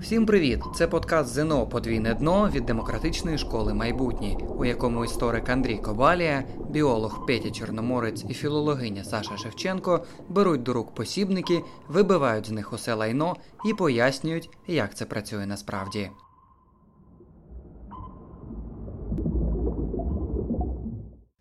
Всім привіт! Це подкаст ЗНО Подвійне дно від демократичної школи майбутнє, у якому історик Андрій Кобалія, біолог Петя Чорноморець і філологиня Саша Шевченко беруть до рук посібники, вибивають з них усе лайно і пояснюють, як це працює насправді.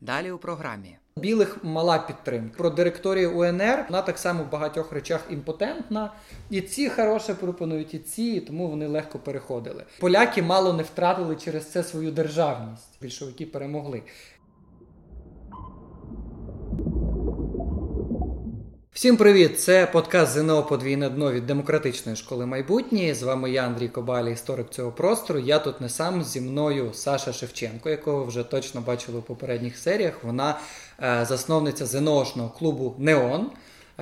Далі у програмі. Білих мала підтримка. Про директорію УНР вона так само в багатьох речах імпотентна. І ці хороше пропонують, і ці, і тому вони легко переходили. Поляки мало не втратили через це свою державність. Більшовики перемогли. Всім привіт! Це подкаст ЗНО Подвійне дно від демократичної школи майбутнє. З вами я, Андрій Кобалі, історик цього простору. Я тут не сам зі мною Саша Шевченко, якого вже точно бачили в попередніх серіях. Вона засновниця ЗНОшного клубу Неон.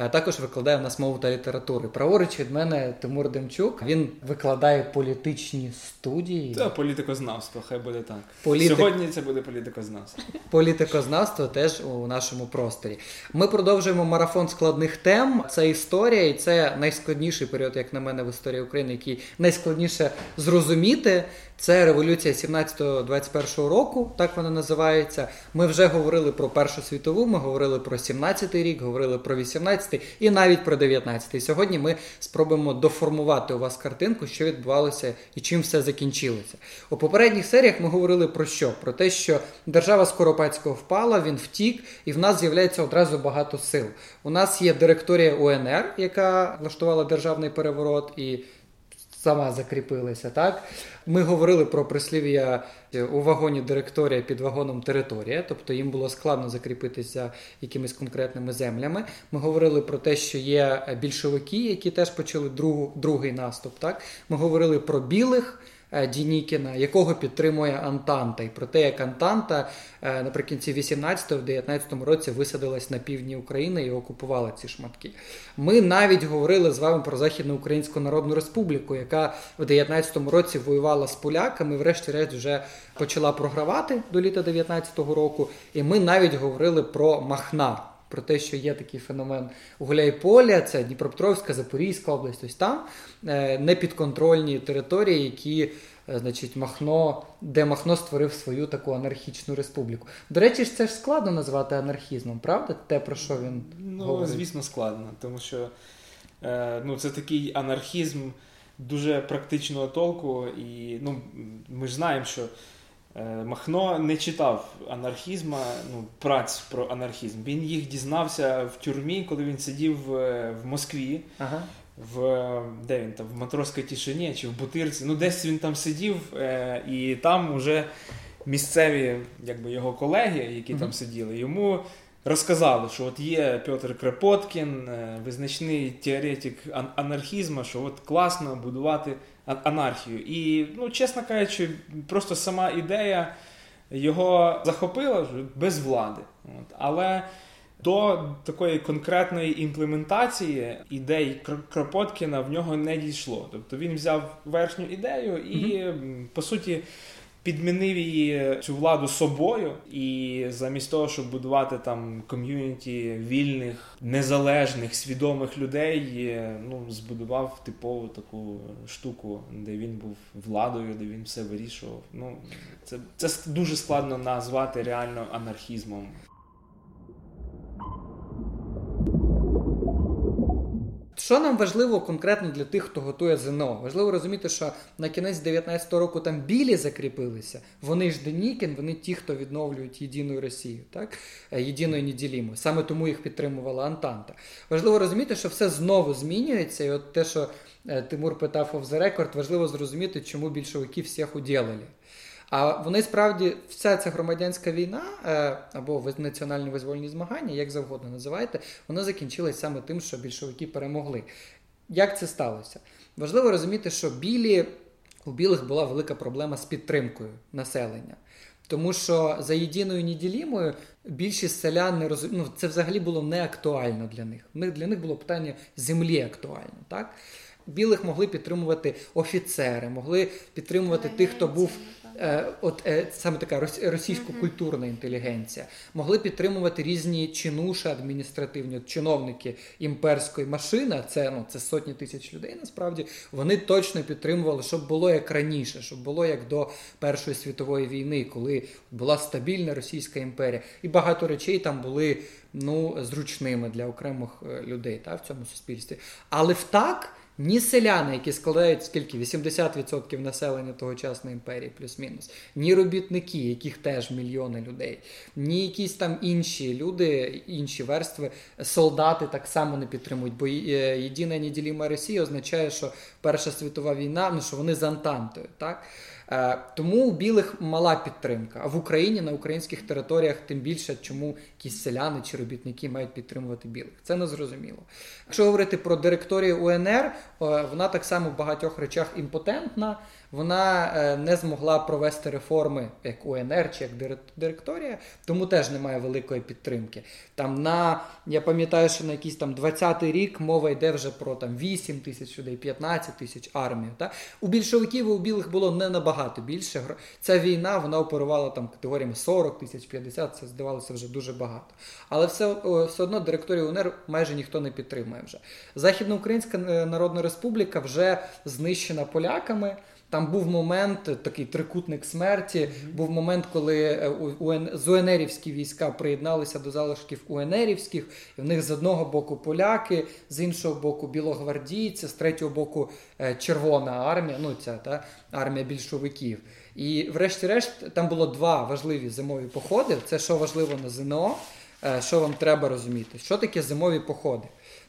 Е, також викладає в нас мову та літератури. Праворуч від мене Тимур Демчук. Він викладає політичні студії. Це політикознавство, хай буде так. Політик... Сьогодні це буде політикознавство. Політикознавство теж у нашому просторі. Ми продовжуємо марафон складних тем. Це історія, і це найскладніший період, як на мене, в історії України, який найскладніше зрозуміти. Це революція 17-21 року, так вона називається. Ми вже говорили про Першу світову, ми говорили про 17-й рік, говорили про 18-й і навіть про 19-й. Сьогодні ми спробуємо доформувати у вас картинку, що відбувалося і чим все закінчилося. У попередніх серіях ми говорили про що? Про те, що держава Скоропадського впала, він втік, і в нас з'являється одразу багато сил. У нас є директорія УНР, яка влаштувала державний переворот і сама закріпилася. Так ми говорили про прислів'я у вагоні директорія під вагоном територія, тобто їм було складно закріпитися якимись конкретними землями. Ми говорили про те, що є більшовики, які теж почали другу, другий наступ. Так ми говорили про білих. Е, Дінікіна, якого підтримує Антанта, і про те, як Антанта е, наприкінці 18-19 році висадилась на півдні України і окупувала ці шматки. Ми навіть говорили з вами про Західну Українську Народну Республіку, яка в 19-му році воювала з поляками, врешті-решт вже почала програвати до літа 19-го року. І ми навіть говорили про Махна про те, що є такий феномен Гуляйполя, це Дніпропетровська, Запорізька область, ось там е, непідконтрольні території, які, е, значить, Махно, де Махно створив свою таку анархічну республіку. До речі, це ж складно назвати анархізмом, правда? Те, про що він ну, говорить? звісно, складно, тому що е, ну, це такий анархізм дуже практичного толку, і ну, ми ж знаємо, що. Е, Махно не читав анархізма, ну, праць про анархізм. Він їх дізнався в тюрмі, коли він сидів е, в Москві, ага. в де він там, в Матросській Тишині чи в Бутирці. Ну, десь він там сидів, е, і там уже місцеві якби, його колеги, які uh там сиділи, йому розказали, що от є Петр Крепоткін, визначний теоретик анархізму, що от класно будувати анархію. І, ну, чесно кажучи, просто сама ідея його захопила без влади. От. Але до такої конкретної імплементації ідей Кропоткіна в нього не дійшло. Тобто він взяв верхню ідею і, mm-hmm. по суті, підмінив її цю владу собою, і замість того, щоб будувати там ком'юніті вільних, незалежних, свідомих людей, ну збудував типову таку штуку, де він був владою, де він все вирішував. Ну це, це дуже складно назвати реально анархізмом. Що нам важливо конкретно для тих, хто готує ЗНО? Важливо розуміти, що на кінець 19-го року там білі закріпилися. Вони ж Денікін, вони ті, хто відновлюють єдину Росію, так? Е, єдиною неділімою. Саме тому їх підтримувала Антанта. Важливо розуміти, що все знову змінюється. І от те, що е, Тимур питав the record, важливо зрозуміти, чому більшовики всіх уділили. А вони справді вся ця громадянська війна е, або національні визвольні змагання, як завгодно називаєте, воно закінчилось саме тим, що більшовики перемогли. Як це сталося? Важливо розуміти, що білі у білих була велика проблема з підтримкою населення. Тому що за єдиною неділімою більшість селян не розуміли, ну, це взагалі було не актуально для них. Для них було питання землі актуально. так? Білих могли підтримувати офіцери, могли підтримувати тих, хто був от е, саме така російсько-культурна інтелігенція, могли підтримувати різні чинуші адміністративні от чиновники імперської машини. Це ну це сотні тисяч людей. Насправді вони точно підтримували, щоб було як раніше, щоб було як до Першої світової війни, коли була стабільна Російська імперія, і багато речей там були ну зручними для окремих е, людей та в цьому суспільстві. Але в так ні селяни, які складають скільки 80% населення тогочасної імперії, плюс-мінус, ні робітники, яких теж мільйони людей, ні якісь там інші люди, інші верстви, солдати так само не підтримують. Бо е, єдина неділіма Росія означає, що Перша світова війна, ну що вони з Антантою, так. Е, тому у білих мала підтримка. А в Україні на українських територіях тим більше, чому якісь селяни чи робітники мають підтримувати білих. Це не зрозуміло. Якщо говорити про директорію УНР, е, вона так само в багатьох речах імпотентна вона е, не змогла провести реформи як УНР чи як директорія, тому теж немає великої підтримки. Там на я пам'ятаю, що на якийсь там 20-й рік мова йде вже про там 8 тисяч людей, 15 тисяч армію. Та? У більшовиків і у білих було не набагато більше. Ця війна вона оперувала там категоріями 40 тисяч, 50, це здавалося вже дуже багато. Але все все одно директорію УНР майже ніхто не підтримує вже. Західноукраїнська е, Народна Республіка вже знищена поляками. Там був момент, такий трикутник смерті. Mm-hmm. Був момент, коли е, УН... зуенерівські війська приєдналися до залишків УНРівських, і в них з одного боку поляки, з іншого боку білогвардійці, з третього боку е, Червона армія, ну ця та армія більшовиків. І, врешті-решт, там було два важливі зимові походи. Це що важливо на ЗНО, е, що вам треба розуміти, що таке зимові походи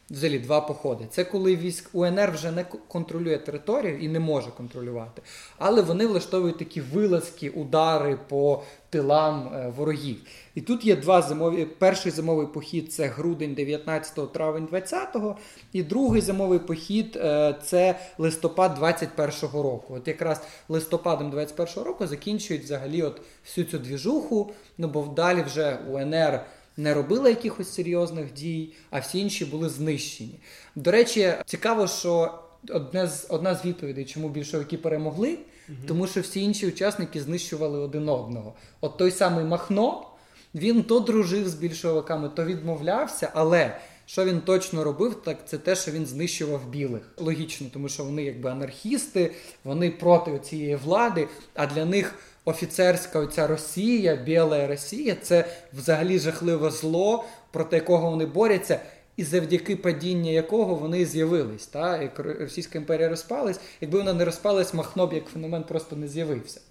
взагалі два походи. Це коли військ УНР вже не контролює територію і не може контролювати, але вони влаштовують такі вилазки, удари по тилам е, ворогів. І тут є два зимові. Перший зимовий похід це грудень 19 травень 20-го, і другий зимовий похід е, це листопад 21-го року. От якраз листопадом 21-го року закінчують взагалі от всю цю двіжуху, ну бо далі вже УНР не робила якихось серйозних дій, а всі інші були знищені. До речі, цікаво, що одне з одна з відповідей, чому більшовики перемогли, угу. тому що всі інші учасники знищували один одного. От той самий Махно, він то дружив з більшовиками, то відмовлявся, але. Що він точно робив, так це те, що він знищував білих. Логічно, тому що вони якби анархісти, вони проти цієї влади, а для них офіцерська оця Росія, Біла Росія це взагалі жахливе зло, проти якого вони борються. І завдяки падіння якого вони з'явились. Та? Як Російська імперія розпалась, якби вона не розпалась, Махно б як феномен просто не з'явився.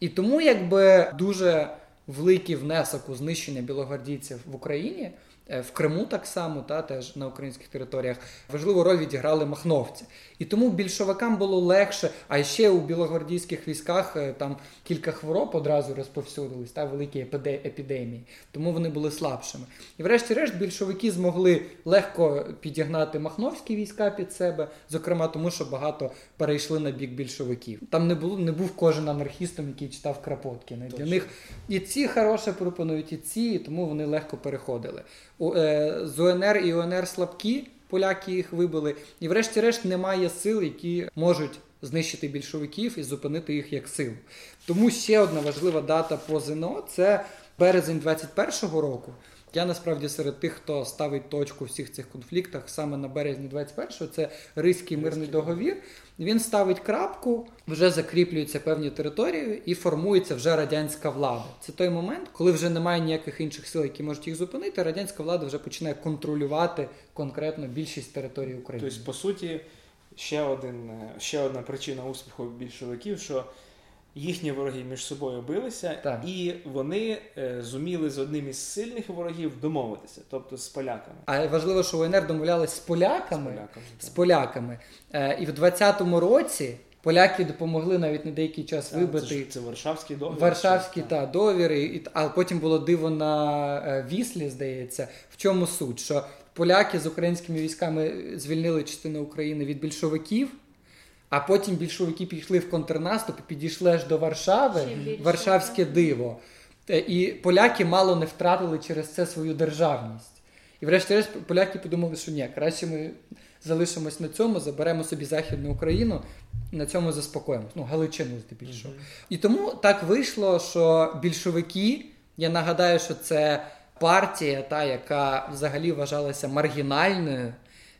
І тому якби дуже великий внесок у знищення білогвардійців в Україні Е, в Криму так само, та теж на українських територіях, важливу роль відіграли махновці. І тому більшовикам було легше, а ще у білогвардійських військах е, там кілька хвороб одразу розповсюдились, та великі епідемії, тому вони були слабшими. І, врешті-решт, більшовики змогли легко підігнати махновські війська під себе, зокрема тому, що багато перейшли на бік більшовиків. Там не було не був кожен анархістом, який читав Крапоткіна. Для них і ці хороше пропонують, і ці, і тому вони легко переходили. Е, з УНР і УНР слабкі, поляки їх вибили. І, врешті-решт, немає сил, які можуть знищити більшовиків і зупинити їх як силу. Тому ще одна важлива дата по ЗНО це березень 21-го року. Я насправді серед тих, хто ставить точку в всіх цих конфліктах саме на березні 21-го, це Ризький мирний договір. Він ставить крапку, вже закріплюються певні території і формується вже радянська влада. Це той момент, коли вже немає ніяких інших сил, які можуть їх зупинити. Радянська влада вже починає контролювати конкретно більшість території України. Тобто, по суті, ще один ще одна причина успіху більшовиків, що їхні вороги між собою билися, так. і вони е, зуміли з одним із сильних ворогів домовитися, тобто з поляками. А важливо, що УНР домовлялися з поляками. З поляками. З поляками. Е, і в 20-му році. Поляки допомогли навіть на деякий час так, вибити це, це Варшавський договір. Варшавський та договір, і, а потім було диво на е, Віслі, здається. В чому суть? Що поляки з українськими військами звільнили частину України від більшовиків. А потім більшовики пішли в контрнаступ, підійшли аж до Варшави, Варшавське диво. Е, і поляки мало не втратили через це свою державність. І, врешті-решт, поляки подумали, що ні, краще ми залишимось на цьому, заберемо собі Західну Україну, на цьому заспокоїмось. Ну, Галичину здебільшого. Mm-hmm. І тому так вийшло, що більшовики, я нагадаю, що це партія, та, яка взагалі вважалася маргінальною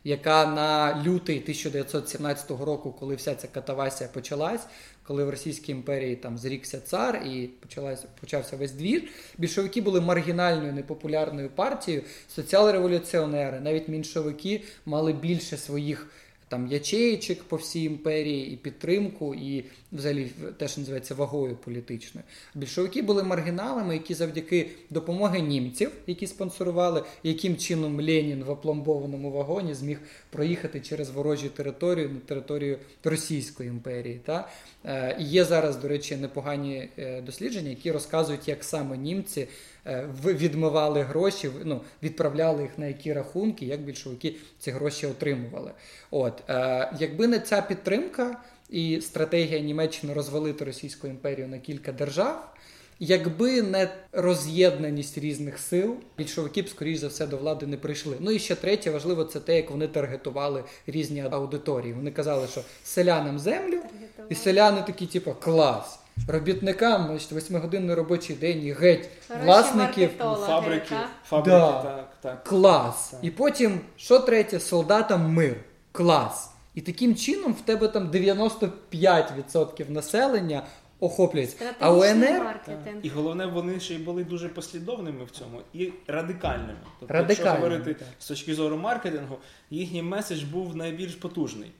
яка на лютий 1917 року, коли вся ця катавасія почалась, коли в Російській імперії там зрікся цар і почалась, почався весь двір, більшовики були маргінальною непопулярною партією, соціал-революціонери, навіть меншовики мали більше своїх там ячеєчок по всій імперії, і підтримку, і взагалі те, що називається вагою політичною. Більшовики були маргіналами, які завдяки допомоги німців, які спонсорували, яким чином Ленін в опломбованому вагоні зміг проїхати через ворожі територію на територію Російської імперії. Та? Е, і є зараз, до речі, непогані е, дослідження, які розказують, як саме німці. Е, відмивали гроші, ну, відправляли їх на які рахунки, як більшовики ці гроші отримували. От, е, Якби не ця підтримка і стратегія Німеччини розвалити Російську імперію на кілька держав. Якби не роз'єднаність різних сил, більшовики б, скоріш за все, до влади не прийшли. Ну і ще третє, важливо, це те, як вони таргетували різні аудиторії. Вони казали, що селянам землю, і селяни такі, типу, клас робітникам восьмигодинний робочий день і геть власників фабрики, фабрики да. так, так. клас. Так. І потім, що третє, солдатам мир. Клас. І таким чином в тебе там 95% населення охоплюється. А УНР і головне, вони ще й були дуже послідовними в цьому і радикальними. Тобто, Радикальними, якщо говорити так. з точки зору маркетингу, їхній меседж був найбільш потужний.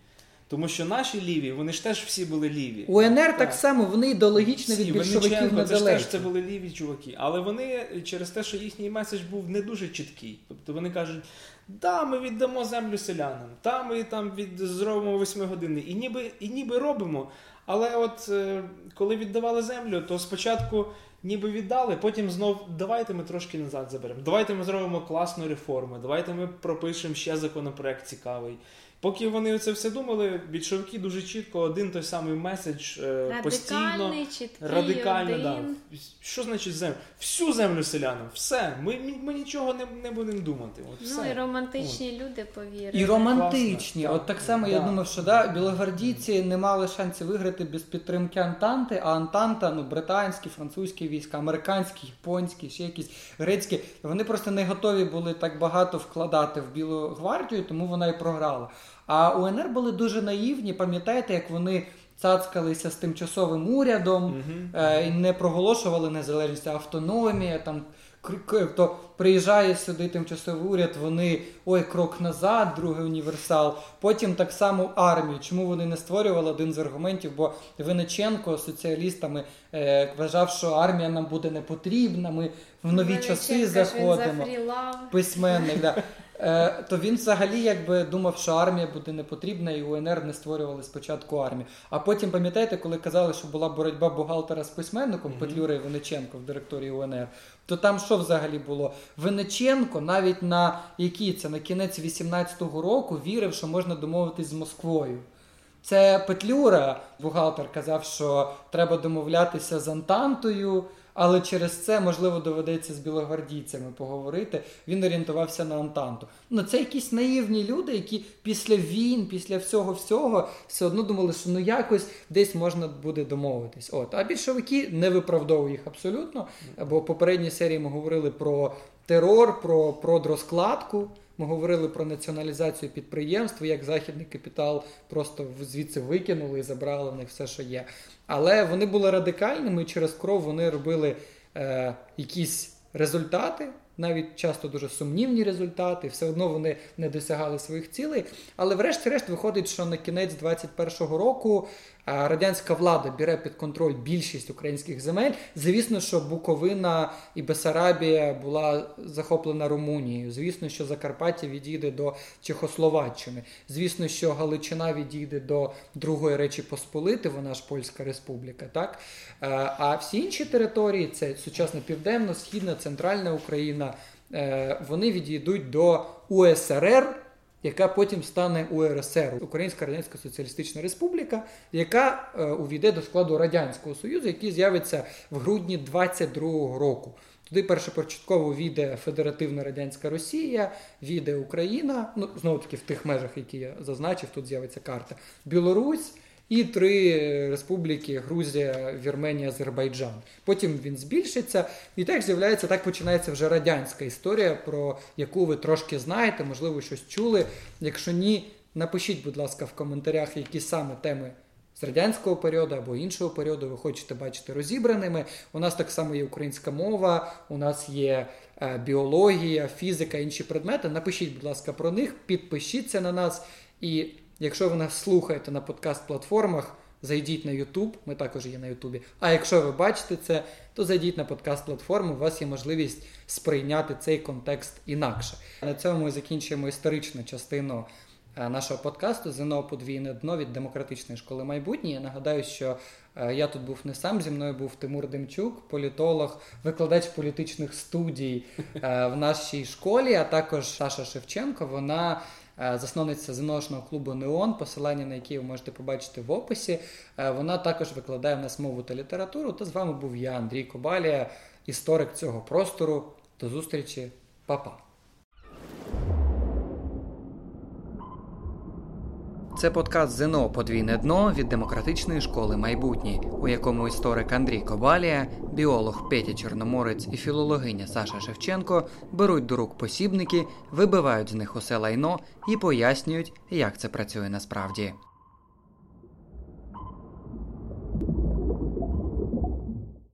Тому що наші ліві, вони ж теж всі були ліві. УНР так, так само, вони ідеологічно від більшовиків не Це теж це були ліві чуваки. Але вони через те, що їхній меседж був не дуже чіткий. Тобто вони кажуть, да, ми віддамо землю селянам, та ми там від зробимо восьми години. І ніби і ніби робимо. Але от е, коли віддавали землю, то спочатку ніби віддали, потім знов давайте ми трошки назад заберемо. Давайте ми зробимо класну реформу, давайте ми пропишемо ще законопроект цікавий. Поки вони це все думали, більшовики дуже чітко один той самий меседж е, постійно чіткий, радикально один. да. Що значить землю? Всю землю селянам, все. Ми ми нічого не не будемо думати. От, все. Ну і романтичні От. люди повірили. І романтичні. Класно. От так само да. я думав, що да, білогвардійці не мали шансів виграти без підтримки Антанти, а Антанта, ну британські, французькі війська, американські, японські, ще якісь грецькі. Вони просто не готові були так багато вкладати в Білу гвардію, тому вона і програла. А УНР були дуже наївні, пам'ятаєте, як вони цацкалися з тимчасовим урядом угу. е, і не проголошували незалежність, а автономія. там то приїжджає сюди тимчасовий уряд, вони ой, крок назад, другий універсал. Потім так само армію. Чому вони не створювали один з аргументів? Бо Виниченко соціалістами е, вважав, що армія нам буде не потрібна. Ми в нові Виниченко, часи заходимо. Письменник, да. Е, то він взагалі якби думав, що армія буде не потрібна, і УНР не створювали спочатку армію. А потім, пам'ятаєте, коли казали, що була боротьба бухгалтера з письменником mm-hmm. Петлюра і Вениченко в директорії УНР, то там що взагалі було? Вениченко навіть на який це на кінець 18-го року вірив, що можна домовитись з Москвою. Це Петлюра, бухгалтер, казав, що треба домовлятися з Антантою. Але через це, можливо, доведеться з білогвардійцями поговорити. Він орієнтувався на Антанту. Ну це якісь наївні люди, які після війн, після всього всього все одно думали, що ну якось десь можна буде домовитись. От, а більшовики не виправдовують їх абсолютно. Бо в попередній серії ми говорили про терор, про продрозкладку. Ми говорили про націоналізацію підприємств, як західний капітал просто звідси викинули і забрали в них все, що є. Але вони були радикальними і через кров вони робили е, якісь результати, навіть часто дуже сумнівні результати, все одно вони не досягали своїх цілей. Але, врешті-решт, виходить, що на кінець 21-го року радянська влада бере під контроль більшість українських земель. Звісно, що Буковина і Бесарабія була захоплена Румунією. Звісно, що Закарпаття відійде до Чехословаччини. Звісно, що Галичина відійде до Другої Речі Посполити, вона ж Польська Республіка. Так? А всі інші території це сучасна південна, східна, центральна Україна. Е, вони відійдуть до УСРР яка потім стане УРСР, Українська Радянська Соціалістична Республіка, яка е, увійде до складу Радянського Союзу, який з'явиться в грудні 22-го року. Туди першопочатково війде Федеративна Радянська Росія, війде Україна, ну знову таки в тих межах, які я зазначив, тут з'явиться карта, Білорусь. І три республіки Грузія, Вірменія, Азербайджан. Потім він збільшиться, і так з'являється, так починається вже радянська історія, про яку ви трошки знаєте, можливо, щось чули. Якщо ні, напишіть, будь ласка, в коментарях, які саме теми з радянського періоду або іншого періоду ви хочете бачити розібраними. У нас так само є українська мова, у нас є е, біологія, фізика, інші предмети. Напишіть, будь ласка, про них, підпишіться на нас. І якщо ви нас слухаєте на подкаст-платформах, зайдіть на YouTube, ми також є на Ютубі. А якщо ви бачите це, то зайдіть на подкаст-платформу, у вас є можливість сприйняти цей контекст інакше. На цьому ми закінчуємо історичну частину. Е, нашого подкасту ЗНО подвійне дно від демократичної школи майбутнє. Я нагадаю, що е, я тут був не сам зі мною був Тимур Демчук, політолог, викладач політичних студій е, в нашій школі, а також Саша Шевченко. Вона засновниця зіношного клубу Неон, посилання на який ви можете побачити в описі. Вона також викладає в нас мову та літературу. Та з вами був я, Андрій Кобалія, історик цього простору. До зустрічі, Па-па. Це подкаст ЗНО Подвійне дно від демократичної школи майбутнє, у якому історик Андрій Кобалія, біолог Петя Чорноморець і філологиня Саша Шевченко беруть до рук посібники, вибивають з них усе лайно і пояснюють, як це працює насправді.